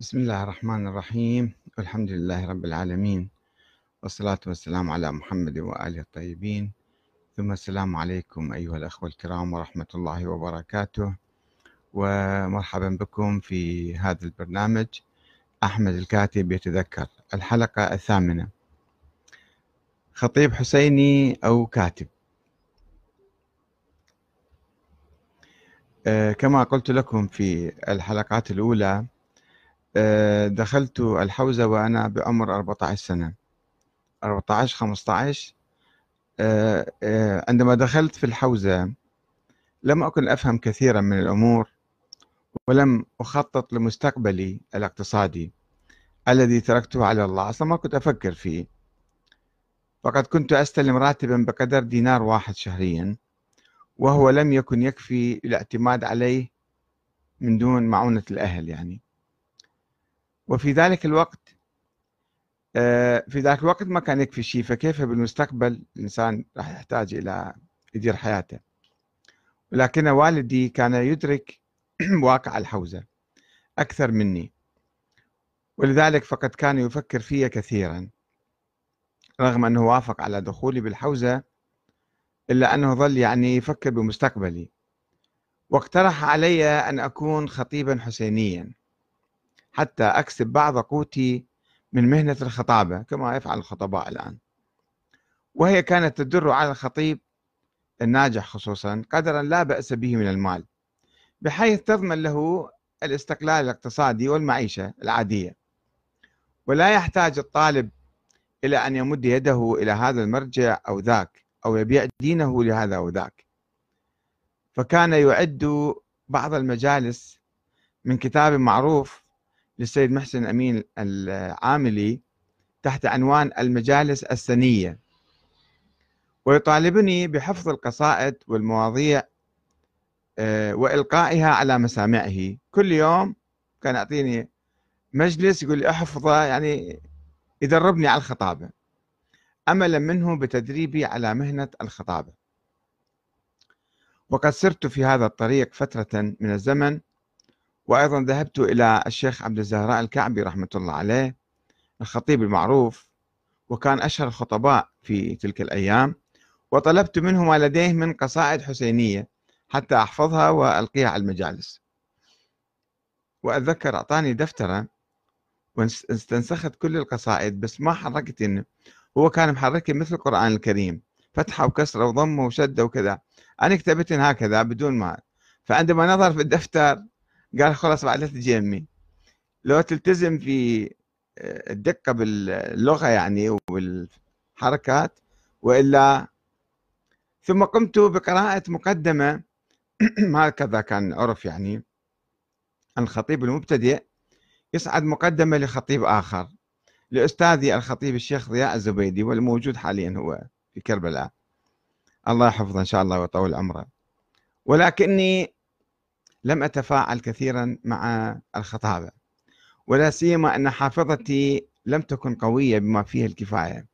بسم الله الرحمن الرحيم. والحمد لله رب العالمين. والصلاة والسلام على محمد وآله الطيبين. ثم السلام عليكم أيها الأخوة الكرام ورحمة الله وبركاته. ومرحبا بكم في هذا البرنامج. أحمد الكاتب يتذكر. الحلقة الثامنة. خطيب حسيني أو كاتب؟ أه كما قلت لكم في الحلقات الأولى دخلت الحوزة وأنا بعمر 14 سنة. 14 15 أه أه عندما دخلت في الحوزة لم أكن أفهم كثيرا من الأمور ولم أخطط لمستقبلي الاقتصادي الذي تركته على الله. أصلا ما كنت أفكر فيه. فقد كنت أستلم راتبا بقدر دينار واحد شهريا وهو لم يكن يكفي الاعتماد عليه من دون معونة الأهل يعني. وفي ذلك الوقت في ذلك الوقت ما كان يكفي شيء فكيف بالمستقبل الإنسان راح يحتاج إلى يدير حياته؟ ولكن والدي كان يدرك واقع الحوزة أكثر مني. ولذلك فقد كان يفكر في كثيرا رغم أنه وافق على دخولي بالحوزة إلا أنه ظل يعني يفكر بمستقبلي. واقترح علي أن أكون خطيبا حسينيا. حتى أكسب بعض قوتي من مهنة الخطابة كما يفعل الخطباء الآن. وهي كانت تدر على الخطيب الناجح خصوصا قدرا لا بأس به من المال بحيث تضمن له الاستقلال الاقتصادي والمعيشة العادية. ولا يحتاج الطالب إلى أن يمد يده إلى هذا المرجع أو ذاك أو يبيع دينه لهذا أو ذاك. فكان يعد بعض المجالس من كتاب معروف للسيد محسن أمين العاملي تحت عنوان المجالس السنية. ويطالبني بحفظ القصائد والمواضيع وإلقائها على مسامعه. كل يوم كان يعطيني مجلس يقول لي أحفظه يعني يدربني على الخطابة. أملا منه بتدريبي على مهنة الخطابة. وقد سرت في هذا الطريق فترة من الزمن وأيضا ذهبت إلى الشيخ عبد الزهراء الكعبي رحمة الله عليه الخطيب المعروف وكان أشهر الخطباء في تلك الأيام وطلبت منه ما لديه من قصائد حسينية حتى أحفظها وألقيها على المجالس. وأتذكر أعطاني دفترة واستنسخت كل القصائد بس ما حركت هو كان محركها مثل القرآن الكريم فتحة وكسرة وضمة وشدة وكذا. أنا كتبت هكذا بدون ما فعندما نظر في الدفتر قال خلاص بعد لا تجي لو تلتزم في الدقة باللغة يعني والحركات وإلا ثم قمت بقراءة مقدمة. هكذا كان عرف يعني. الخطيب المبتدئ يصعد مقدمة لخطيب آخر لأستاذي الخطيب الشيخ ضياء الزبيدي والموجود حاليا هو في كربلاء. الله يحفظه إن شاء الله ويطول عمره. ولكني لم أتفاعل كثيرا مع الخطابة ولا سيما أن حافظتي لم تكن قوية بما فيه الكفاية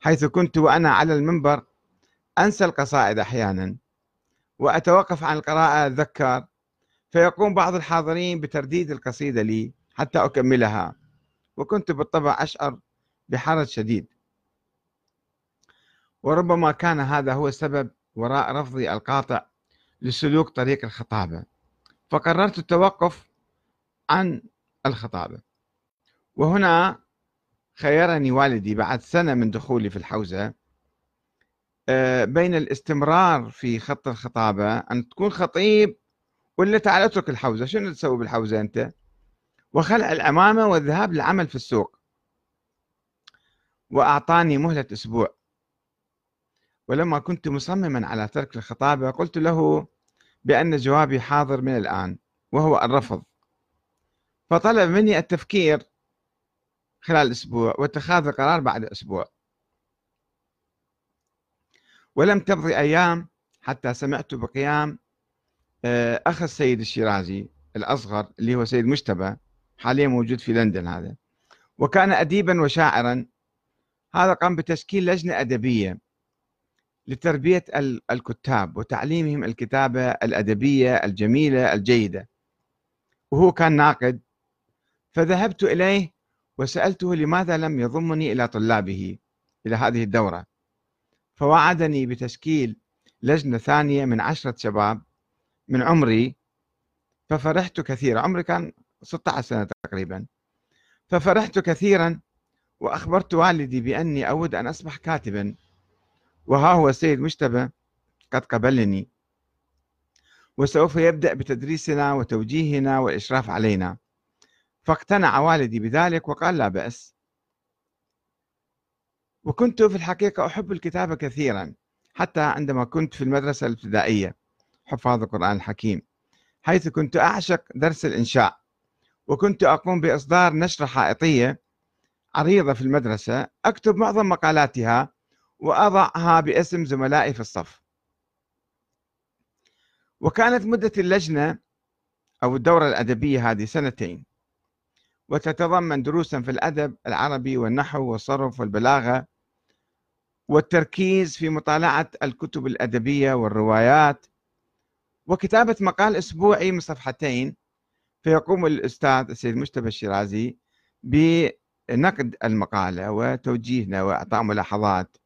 حيث كنت وأنا على المنبر أنسى القصائد أحيانا وأتوقف عن القراءة أتذكر فيقوم بعض الحاضرين بترديد القصيدة لي حتى أكملها وكنت بالطبع أشعر بحرج شديد. وربما كان هذا هو السبب وراء رفضي القاطع لسلوك طريق الخطابة. فقررت التوقف عن الخطابة وهنا خيرني والدي بعد سنة من دخولي في الحوزة بين الاستمرار في خط الخطابة أن تكون خطيب ولا تعال اترك الحوزة؟ شنو تسوي بالحوزة أنت؟ وخلع العمامة والذهاب للعمل في السوق. وأعطاني مهلة أسبوع. ولما كنت مصمما على ترك الخطابة قلت له بأن جوابي حاضر من الآن وهو الرفض. فطلب مني التفكير خلال أسبوع واتخاذ القرار بعد أسبوع. ولم تمضي أيام حتى سمعت بقيام أخ السيد الشيرازي الأصغر اللي هو سيد مجتبى حاليا موجود في لندن هذا. وكان أديبا وشاعرا. هذا قام بتشكيل لجنة أدبية. لتربية الكتاب وتعليمهم الكتابة الأدبية الجميلة الجيدة. وهو كان ناقد. فذهبت إليه وسألته لماذا لم يضمني إلى طلابه إلى هذه الدورة. فوعدني بتشكيل لجنة ثانية من عشرة شباب من عمري. ففرحت كثيرا. عمري كان 16 سنة تقريبا. ففرحت كثيرا وأخبرت والدي بأني أود أن أصبح كاتبا. وها هو السيد مجتبى قد قبلني. وسوف يبدأ بتدريسنا وتوجيهنا والإشراف علينا. فاقتنع والدي بذلك وقال لا بأس. وكنت في الحقيقة أحب الكتابة كثيرا حتى عندما كنت في المدرسة الابتدائية. حفاظ القرآن الحكيم. حيث كنت أعشق درس الإنشاء. وكنت أقوم بإصدار نشرة حائطية عريضة في المدرسة أكتب معظم مقالاتها وأضعها باسم زملائي في الصف. وكانت مدة اللجنة أو الدورة الأدبية هذه سنتين وتتضمن دروسا في الأدب العربي والنحو والصرف والبلاغة والتركيز في مطالعة الكتب الأدبية والروايات وكتابة مقال أسبوعي من صفحتين فيقوم الأستاذ السيد مجتبى الشيرازي بنقد المقالة وتوجيهنا وإعطاء ملاحظات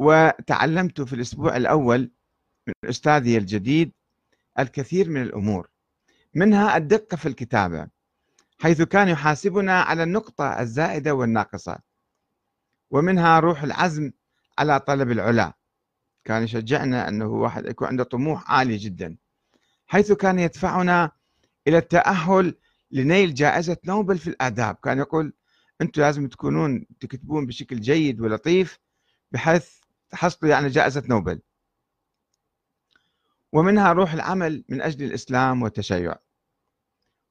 وتعلمت في الأسبوع الأول من أستاذي الجديد الكثير من الأمور منها الدقة في الكتابة حيث كان يحاسبنا على النقطة الزائدة والناقصة ومنها روح العزم على طلب العلا. كان يشجعنا أنه واحد يكون عنده طموح عالي جدا حيث كان يدفعنا إلى التأهل لنيل جائزة نوبل في الآداب. كان يقول أنتم لازم تكونون تكتبون بشكل جيد ولطيف بحيث تحصلوا يعني جائزة نوبل. ومنها روح العمل من أجل الإسلام والتشيع.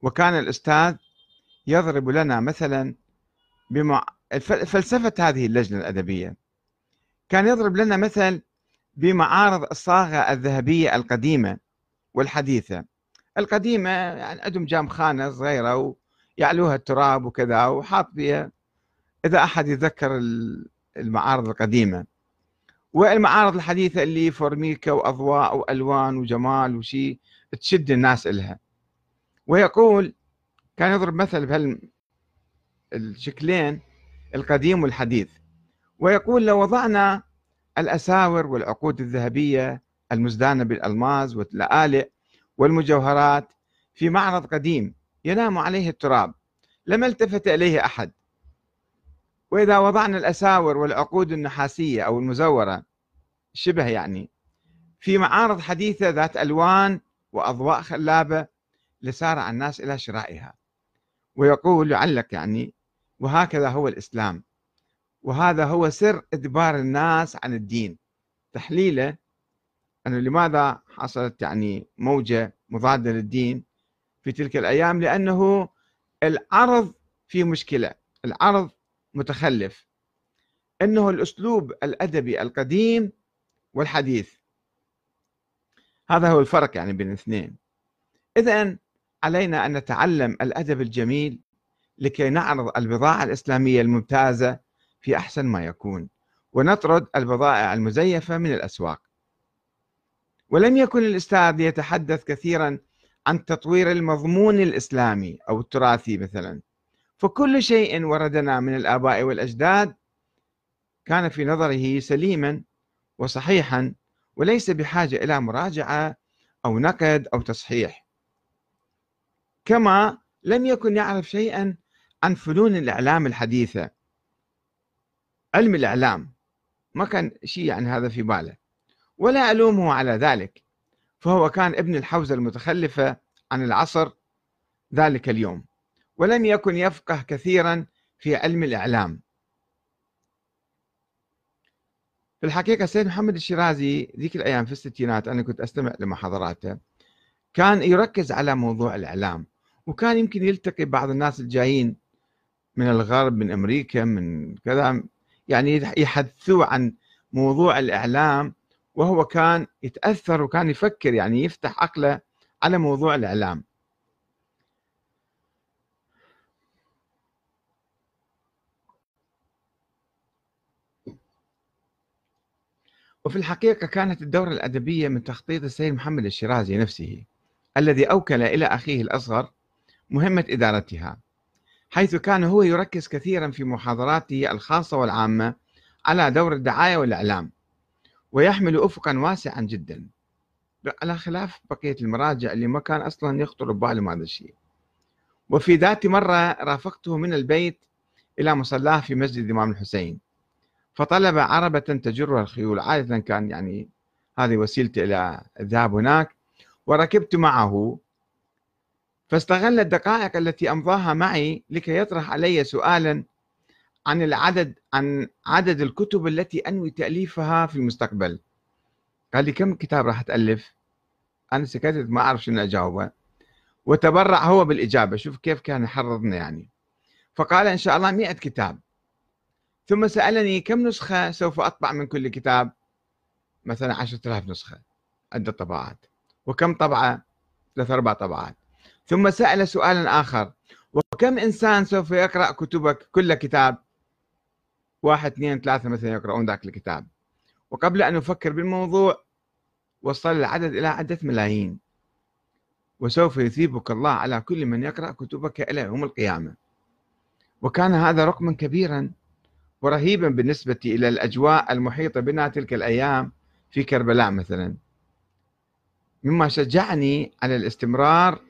وكان الأستاذ يضرب لنا مثلا بمع... فلسفة هذه اللجنة الأدبية. كان يضرب لنا مثل بمعارض الصاغة الذهبية القديمة والحديثة. القديمة يعني عندهم جام خانة صغيرة ويعلوها التراب وكذا وحاط فيها إذا أحد يتذكر المعارض القديمة. والمعارض الحديثة اللي فورميكا وأضواء وألوان وجمال وشي تشد الناس إلها. ويقول كان يضرب مثل بهالشكلين القديم والحديث. ويقول لو وضعنا الأساور والعقود الذهبية المزدانة بالألماس واللآلئ والمجوهرات في معرض قديم ينام عليه التراب لما التفت إليه أحد. وإذا وضعنا الأساور والعقود النحاسية أو المزورة شبه يعني في معارض حديثة ذات ألوان وأضواء خلابة لسارع الناس إلى شرائها. ويقول يعلق يعني وهكذا هو الإسلام. وهذا هو سر إدبار الناس عن الدين. تحليله أنه لماذا حصلت يعني موجة مضادة للدين في تلك الأيام؟ لأنه العرض في مشكلة. العرض متخلف إنه الأسلوب الأدبي القديم والحديث. هذا هو الفرق يعني بين الاثنين. اذا علينا أن نتعلم الأدب الجميل لكي نعرض البضاعة الإسلامية الممتازة في أحسن ما يكون ونطرد البضائع المزيفة من الأسواق. ولم يكن الأستاذ يتحدث كثيرا عن تطوير المضمون الإسلامي أو التراثي مثلا. فكل شيء وردنا من الآباء والأجداد كان في نظره سليما وصحيحا وليس بحاجة إلى مراجعة أو نقد أو تصحيح. كما لم يكن يعرف شيئا عن فنون الإعلام الحديثة. علم الإعلام ما كان شيء يعني هذا في باله. ولا ألومه على ذلك فهو كان ابن الحوزة المتخلفة عن العصر ذلك اليوم. ولم يكن يفقه كثيرا في علم الإعلام. في الحقيقة السيد محمد الشيرازي ذيك الأيام في الستينات أنا كنت أستمع لمحاضراته كان يركز على موضوع الإعلام وكان يمكن يلتقي بعض الناس الجايين من الغرب من أمريكا من كذا يعني يحدثوا عن موضوع الإعلام وهو كان يتأثر وكان يفكر يعني يفتح عقله على موضوع الإعلام. وفي الحقيقة كانت الدورة الأدبية من تخطيط السيد محمد الشيرازي نفسه الذي أوكل إلى أخيه الأصغر مهمة إدارتها حيث كان هو يركز كثيرا في محاضراته الخاصة والعامة على دور الدعاية والإعلام ويحمل أفقا واسعا جدا. على خلاف بقية المراجع اللي ما كان أصلا يخطر ببالهم هذا الشيء. وفي ذات مرة رافقته من البيت إلى مصلاه في مسجد الإمام الحسين. فطلب عربة تجرها الخيول. عادة كان يعني هذه وسيلتي إلى الذهاب هناك. وركبت معه. فاستغل الدقائق التي أمضاها معي لكي يطرح علي سؤالا عن العدد عن عدد الكتب التي أنوي تأليفها في المستقبل. قال لي كم كتاب راح تألف؟ أنا سكتت ما أعرف شنو أجاوبه. وتبرع هو بالإجابة. شوف كيف كان يحرضنا يعني. فقال إن شاء الله مئة كتاب. ثم سألني كم نسخة سوف أطبع من كل كتاب؟ مثلا عشرة آلاف نسخة عدة طبعات. وكم طبعة؟ ثلاث أربع طبعات. ثم سأل سؤالا آخر وكم إنسان سوف يقرأ كتبك كل كتاب؟ واحد اثنين ثلاثة مثلا يقرؤون ذاك الكتاب. وقبل أن أفكر بالموضوع وصل العدد إلى عدة ملايين. وسوف يثيبك الله على كل من يقرأ كتبك إلى يوم القيامة. وكان هذا رقما كبيرا. ورهيبا بالنسبة إلى الأجواء المحيطة بنا تلك الأيام في كربلاء مثلا. مما شجعني على الاستمرار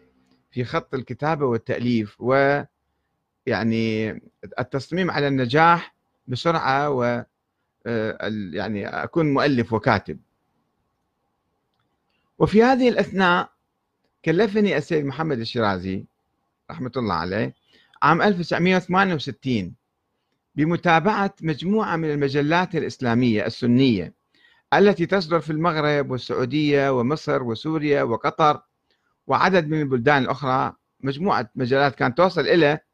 في خط الكتابة والتأليف و يعني التصميم على النجاح بسرعة و آه، يعني أكون مؤلف وكاتب. وفي هذه الأثناء كلفني السيد محمد الشيرازي رحمة الله عليه عام 1968 بمتابعة مجموعة من المجلات الإسلامية السنية التي تصدر في المغرب والسعودية ومصر وسوريا وقطر وعدد من البلدان الأخرى. مجموعة مجلات كانت توصل إليه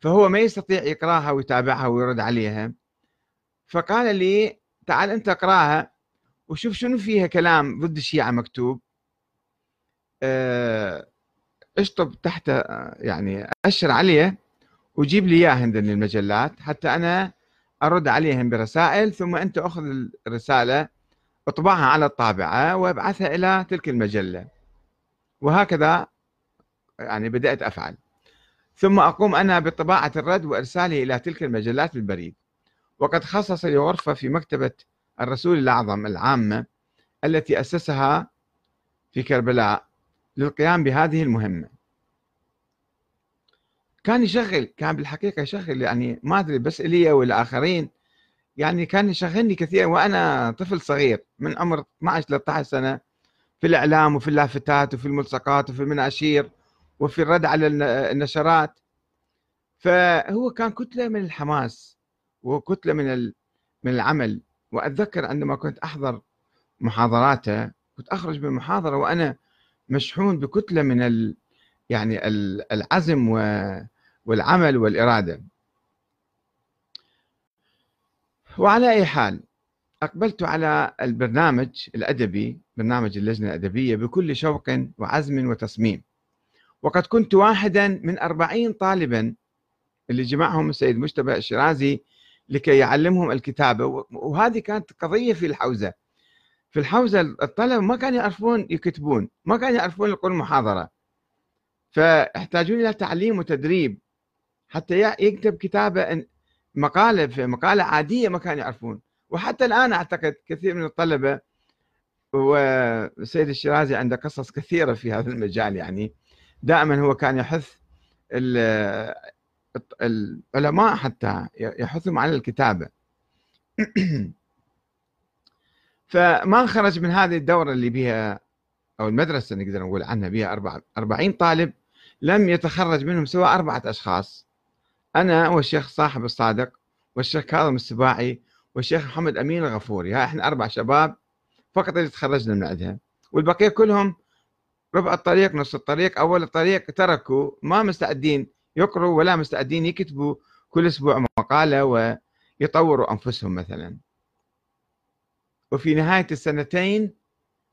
فهو ما يستطيع يقراها ويتابعها ويرد عليها. فقال لي تعال أنت اقراها وشوف شنو فيها كلام ضد الشيعة مكتوب. آه، اشطب تحت يعني أشر عليه. وجيب لي إياه من المجلات حتى أنا أرد عليهم برسائل ثم أنت أخذ الرسالة أطبعها على الطابعة وأبعثها إلى تلك المجلة. وهكذا يعني بدأت أفعل. ثم أقوم أنا بطباعة الرد وإرساله إلى تلك المجلات بالبريد. وقد خصص لي غرفة في مكتبة الرسول الأعظم العامة التي أسسها في كربلاء للقيام بهذه المهمة. كان يشغل كان بالحقيقة يشغل يعني ما أدري بس إلي والآخرين. يعني كان يشغلني كثيرا وأنا طفل صغير من عمر 12 13 سنة. في الإعلام وفي اللافتات وفي الملصقات وفي المناشير وفي الرد على النشرات. فهو كان كتلة من الحماس وكتلة من من العمل. وأتذكر عندما كنت أحضر محاضراته كنت أخرج من المحاضرة وأنا مشحون بكتلة من ال يعني العزم والعمل والإرادة. وعلى أي حال أقبلت على البرنامج الأدبي برنامج اللجنة الأدبية بكل شوق وعزم وتصميم. وقد كنت واحدا من أربعين طالبا اللي جمعهم السيد مجتبى الشرازي لكي يعلمهم الكتابة. وهذه كانت قضية في الحوزة. في الحوزة الطلبة ما كانوا يعرفون يكتبون ما كانوا يعرفون يقولون محاضرة. فاحتاجون إلى تعليم وتدريب. حتى يكتب كتابة مقالة في مقالة عادية ما كانوا يعرفون. وحتى الآن أعتقد كثير من الطلبة والسيد الشيرازي عنده قصص كثيرة في هذا المجال يعني. دائما هو كان يحث العلماء حتى يحثهم على الكتابة. فما خرج من هذه الدورة اللي بها أو المدرسة نقدر نقول عنها بها 40 طالب لم يتخرج منهم سوى أربعة أشخاص. أنا والشيخ صاحب الصادق والشيخ كاظم السباعي والشيخ محمد أمين الغفوري. ها إحنا أربع شباب فقط اللي تخرجنا من عندها. والبقية كلهم ربع الطريق نص الطريق أول الطريق تركوا ما مستعدين يقروا ولا مستعدين يكتبوا كل أسبوع مقالة ويطوروا أنفسهم مثلا. وفي نهاية السنتين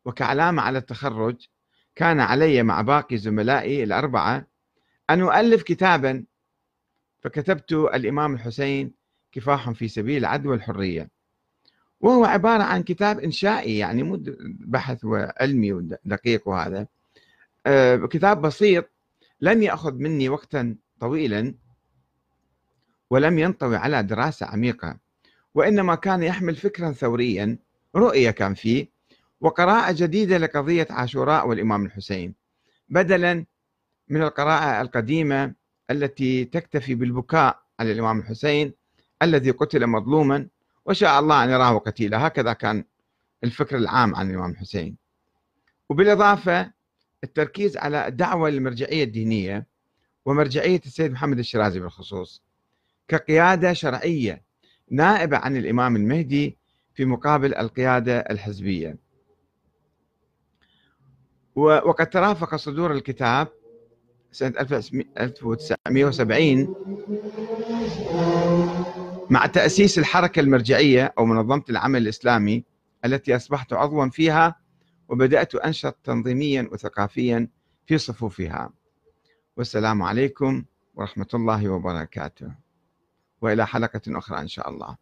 وكعلامة على التخرج كان علي مع باقي زملائي الأربعة أن أؤلف كتابا فكتبت الإمام الحسين كفاح في سبيل العدل والحرية. وهو عبارة عن كتاب إنشائي يعني مو بحث وعلمي ودقيق وهذا. آه، كتاب بسيط لم يأخذ مني وقتا طويلا ولم ينطوي على دراسة عميقة. وإنما كان يحمل فكرا ثوريا رؤية كان فيه وقراءة جديدة لقضية عاشوراء والإمام الحسين. بدلا من القراءة القديمة التي تكتفي بالبكاء على الإمام الحسين الذي قتل مظلوما وشاء الله أن يراه قتيلا. هكذا كان الفكر العام عن الإمام الحسين. وبالإضافة التركيز على الدعوة للمرجعية الدينية ومرجعية السيد محمد الشرازي بالخصوص كقيادة شرعية نائبة عن الإمام المهدي في مقابل القيادة الحزبية. وقد ترافق صدور الكتاب سنة 1970 مع تأسيس الحركة المرجعية أو منظمة العمل الإسلامي التي أصبحت عضوا فيها وبدأت أنشط تنظيميا وثقافيا في صفوفها. والسلام عليكم ورحمة الله وبركاته. وإلى حلقة أخرى إن شاء الله.